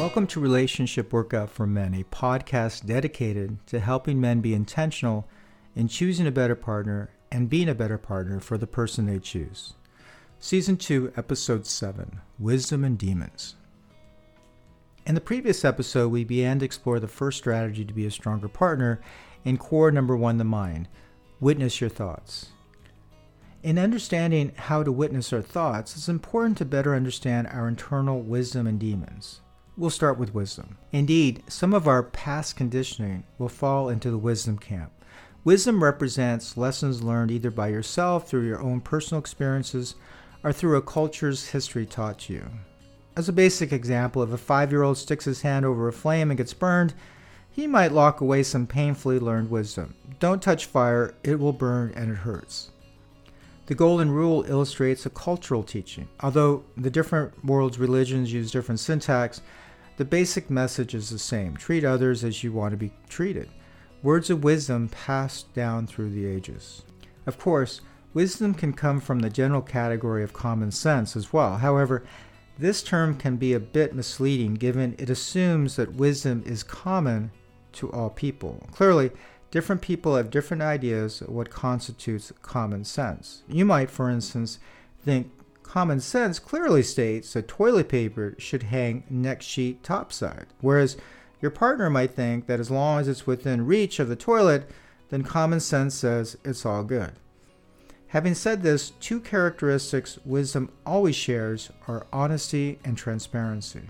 Welcome to Relationship Workout for Men, a podcast dedicated to helping men be intentional in choosing a better partner and being a better partner for the person they choose. Season 2, Episode 7 Wisdom and Demons. In the previous episode, we began to explore the first strategy to be a stronger partner in core number one, the mind witness your thoughts. In understanding how to witness our thoughts, it's important to better understand our internal wisdom and demons. We'll start with wisdom. Indeed, some of our past conditioning will fall into the wisdom camp. Wisdom represents lessons learned either by yourself through your own personal experiences or through a culture's history taught you. As a basic example, if a five year old sticks his hand over a flame and gets burned, he might lock away some painfully learned wisdom. Don't touch fire, it will burn and it hurts. The Golden Rule illustrates a cultural teaching. Although the different world's religions use different syntax, the basic message is the same treat others as you want to be treated. Words of wisdom passed down through the ages. Of course, wisdom can come from the general category of common sense as well. However, this term can be a bit misleading given it assumes that wisdom is common to all people. Clearly, different people have different ideas of what constitutes common sense. You might, for instance, think common sense clearly states that toilet paper should hang next sheet topside, whereas your partner might think that as long as it's within reach of the toilet, then common sense says it's all good. Having said this, two characteristics wisdom always shares are honesty and transparency.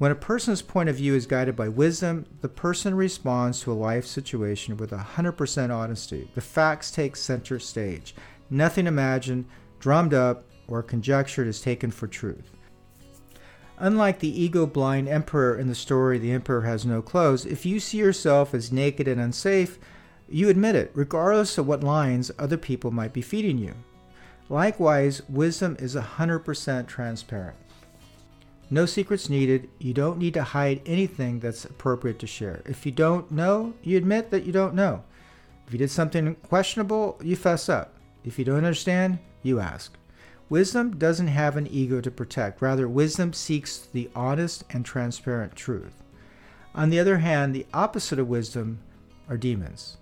When a person's point of view is guided by wisdom, the person responds to a life situation with 100% honesty. The facts take center stage. Nothing imagined, drummed up, or conjectured is taken for truth. Unlike the ego blind emperor in the story The Emperor Has No Clothes, if you see yourself as naked and unsafe, you admit it, regardless of what lines other people might be feeding you. Likewise, wisdom is 100% transparent. No secrets needed. You don't need to hide anything that's appropriate to share. If you don't know, you admit that you don't know. If you did something questionable, you fess up. If you don't understand, you ask. Wisdom doesn't have an ego to protect. Rather, wisdom seeks the honest and transparent truth. On the other hand, the opposite of wisdom are demons.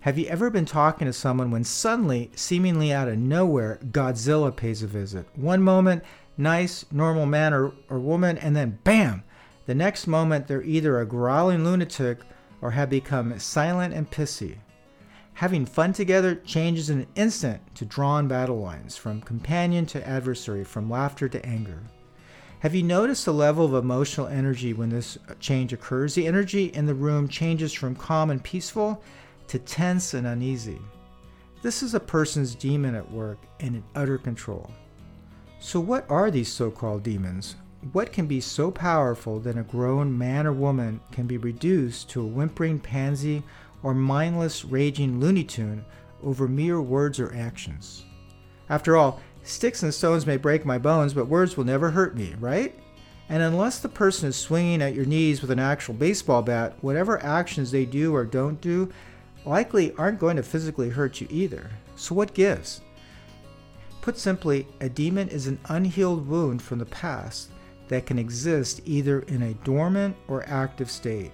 Have you ever been talking to someone when suddenly, seemingly out of nowhere, Godzilla pays a visit? One moment, nice, normal man or, or woman, and then bam! The next moment, they're either a growling lunatic or have become silent and pissy. Having fun together changes in an instant to drawn battle lines, from companion to adversary, from laughter to anger. Have you noticed the level of emotional energy when this change occurs? The energy in the room changes from calm and peaceful to tense and uneasy. This is a person's demon at work and in utter control. So, what are these so called demons? What can be so powerful that a grown man or woman can be reduced to a whimpering pansy or mindless, raging Looney Tune over mere words or actions. After all, sticks and stones may break my bones, but words will never hurt me, right? And unless the person is swinging at your knees with an actual baseball bat, whatever actions they do or don't do likely aren't going to physically hurt you either. So what gives? Put simply, a demon is an unhealed wound from the past that can exist either in a dormant or active state.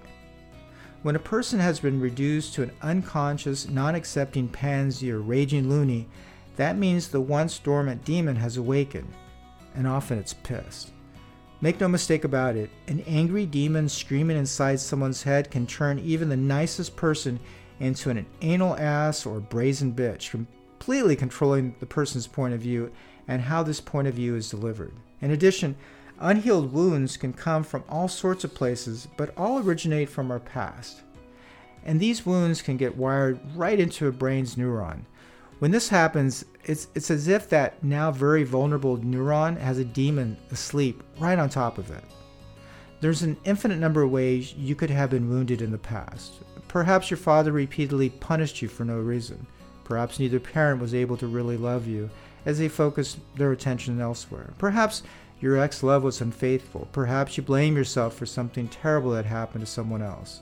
When a person has been reduced to an unconscious, non accepting pansy or raging loony, that means the once dormant demon has awakened, and often it's pissed. Make no mistake about it, an angry demon screaming inside someone's head can turn even the nicest person into an anal ass or brazen bitch, completely controlling the person's point of view and how this point of view is delivered. In addition, Unhealed wounds can come from all sorts of places, but all originate from our past. And these wounds can get wired right into a brain's neuron. When this happens, it's, it's as if that now very vulnerable neuron has a demon asleep right on top of it. There's an infinite number of ways you could have been wounded in the past. Perhaps your father repeatedly punished you for no reason. Perhaps neither parent was able to really love you as they focused their attention elsewhere. Perhaps your ex love was unfaithful. Perhaps you blame yourself for something terrible that happened to someone else.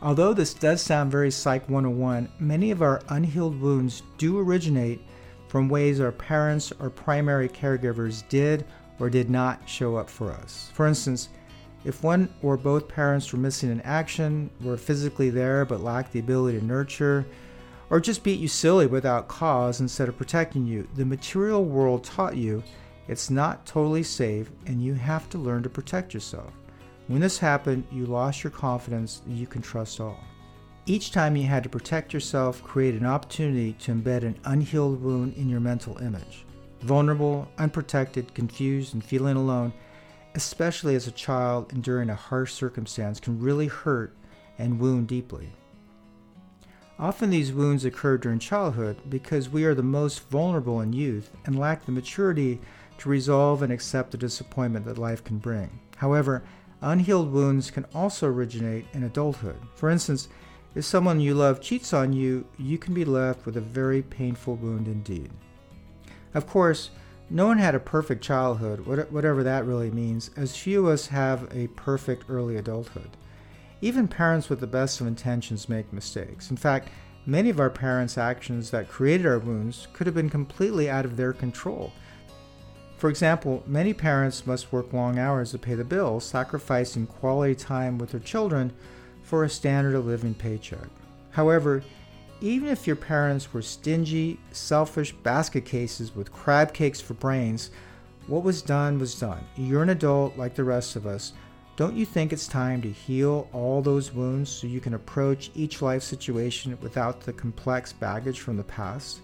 Although this does sound very Psych 101, many of our unhealed wounds do originate from ways our parents or primary caregivers did or did not show up for us. For instance, if one or both parents were missing in action, were physically there but lacked the ability to nurture, or just beat you silly without cause instead of protecting you, the material world taught you it's not totally safe and you have to learn to protect yourself. When this happened, you lost your confidence that you can trust all. Each time you had to protect yourself created an opportunity to embed an unhealed wound in your mental image. Vulnerable, unprotected, confused, and feeling alone especially as a child and during a harsh circumstance, can really hurt and wound deeply. Often these wounds occur during childhood because we are the most vulnerable in youth and lack the maturity to resolve and accept the disappointment that life can bring. However, unhealed wounds can also originate in adulthood. For instance, if someone you love cheats on you, you can be left with a very painful wound indeed. Of course, no one had a perfect childhood, whatever that really means, as few of us have a perfect early adulthood. Even parents with the best of intentions make mistakes. In fact, many of our parents' actions that created our wounds could have been completely out of their control. For example, many parents must work long hours to pay the bills, sacrificing quality time with their children for a standard of living paycheck. However, even if your parents were stingy, selfish basket cases with crab cakes for brains, what was done was done. You're an adult like the rest of us. Don't you think it's time to heal all those wounds so you can approach each life situation without the complex baggage from the past?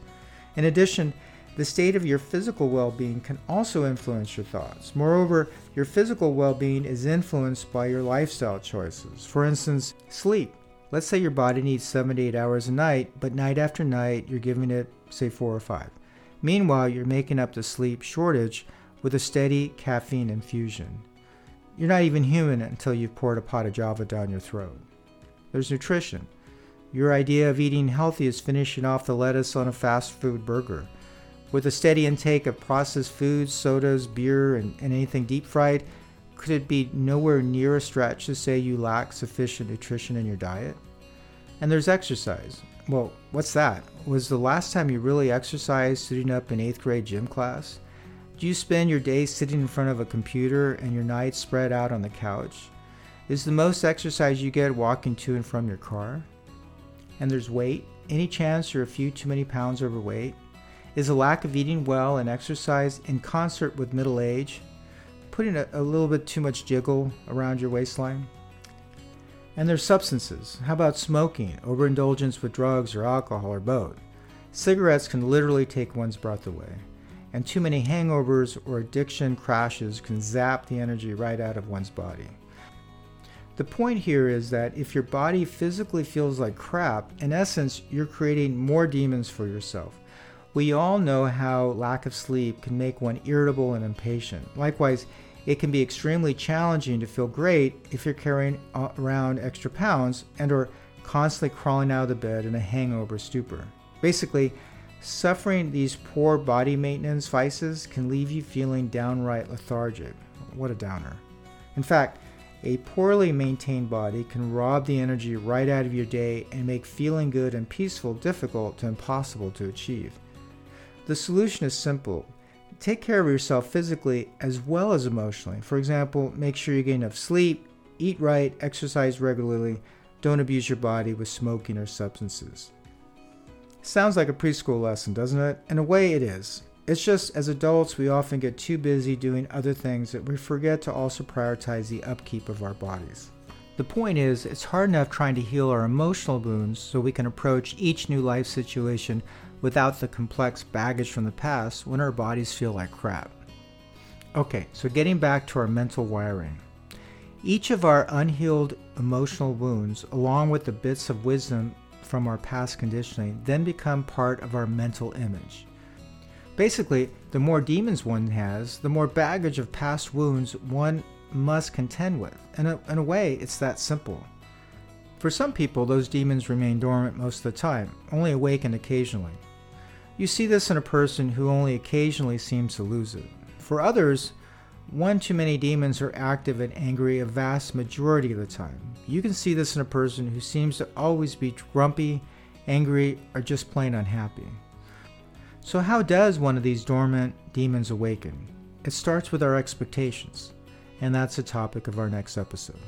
In addition, the state of your physical well being can also influence your thoughts. Moreover, your physical well being is influenced by your lifestyle choices. For instance, sleep. Let's say your body needs seven to eight hours a night, but night after night you're giving it, say, four or five. Meanwhile, you're making up the sleep shortage with a steady caffeine infusion. You're not even human until you've poured a pot of Java down your throat. There's nutrition. Your idea of eating healthy is finishing off the lettuce on a fast food burger. With a steady intake of processed foods, sodas, beer, and, and anything deep fried, could it be nowhere near a stretch to say you lack sufficient nutrition in your diet? And there's exercise. Well, what's that? Was the last time you really exercised sitting up in eighth grade gym class? Do you spend your days sitting in front of a computer and your nights spread out on the couch? Is the most exercise you get walking to and from your car? And there's weight. Any chance you're a few too many pounds overweight? Is a lack of eating well and exercise in concert with middle age putting a, a little bit too much jiggle around your waistline. And there's substances. How about smoking, overindulgence with drugs or alcohol or both? Cigarettes can literally take one's breath away. And too many hangovers or addiction crashes can zap the energy right out of one's body. The point here is that if your body physically feels like crap, in essence, you're creating more demons for yourself. We all know how lack of sleep can make one irritable and impatient. Likewise, it can be extremely challenging to feel great if you're carrying around extra pounds and or constantly crawling out of the bed in a hangover stupor. Basically, suffering these poor body maintenance vices can leave you feeling downright lethargic. What a downer. In fact, a poorly maintained body can rob the energy right out of your day and make feeling good and peaceful difficult to impossible to achieve. The solution is simple take care of yourself physically as well as emotionally. For example, make sure you get enough sleep, eat right, exercise regularly, don't abuse your body with smoking or substances. Sounds like a preschool lesson, doesn't it? In a way, it is. It's just as adults, we often get too busy doing other things that we forget to also prioritize the upkeep of our bodies. The point is, it's hard enough trying to heal our emotional wounds so we can approach each new life situation without the complex baggage from the past when our bodies feel like crap. Okay, so getting back to our mental wiring. Each of our unhealed emotional wounds, along with the bits of wisdom from our past conditioning, then become part of our mental image. Basically, the more demons one has, the more baggage of past wounds one must contend with. In a, in a way, it's that simple. For some people, those demons remain dormant most of the time, only awakened occasionally. You see this in a person who only occasionally seems to lose it. For others, one too many demons are active and angry a vast majority of the time. You can see this in a person who seems to always be grumpy, angry, or just plain unhappy. So, how does one of these dormant demons awaken? it starts with our expectations, and that's the topic of our next episode.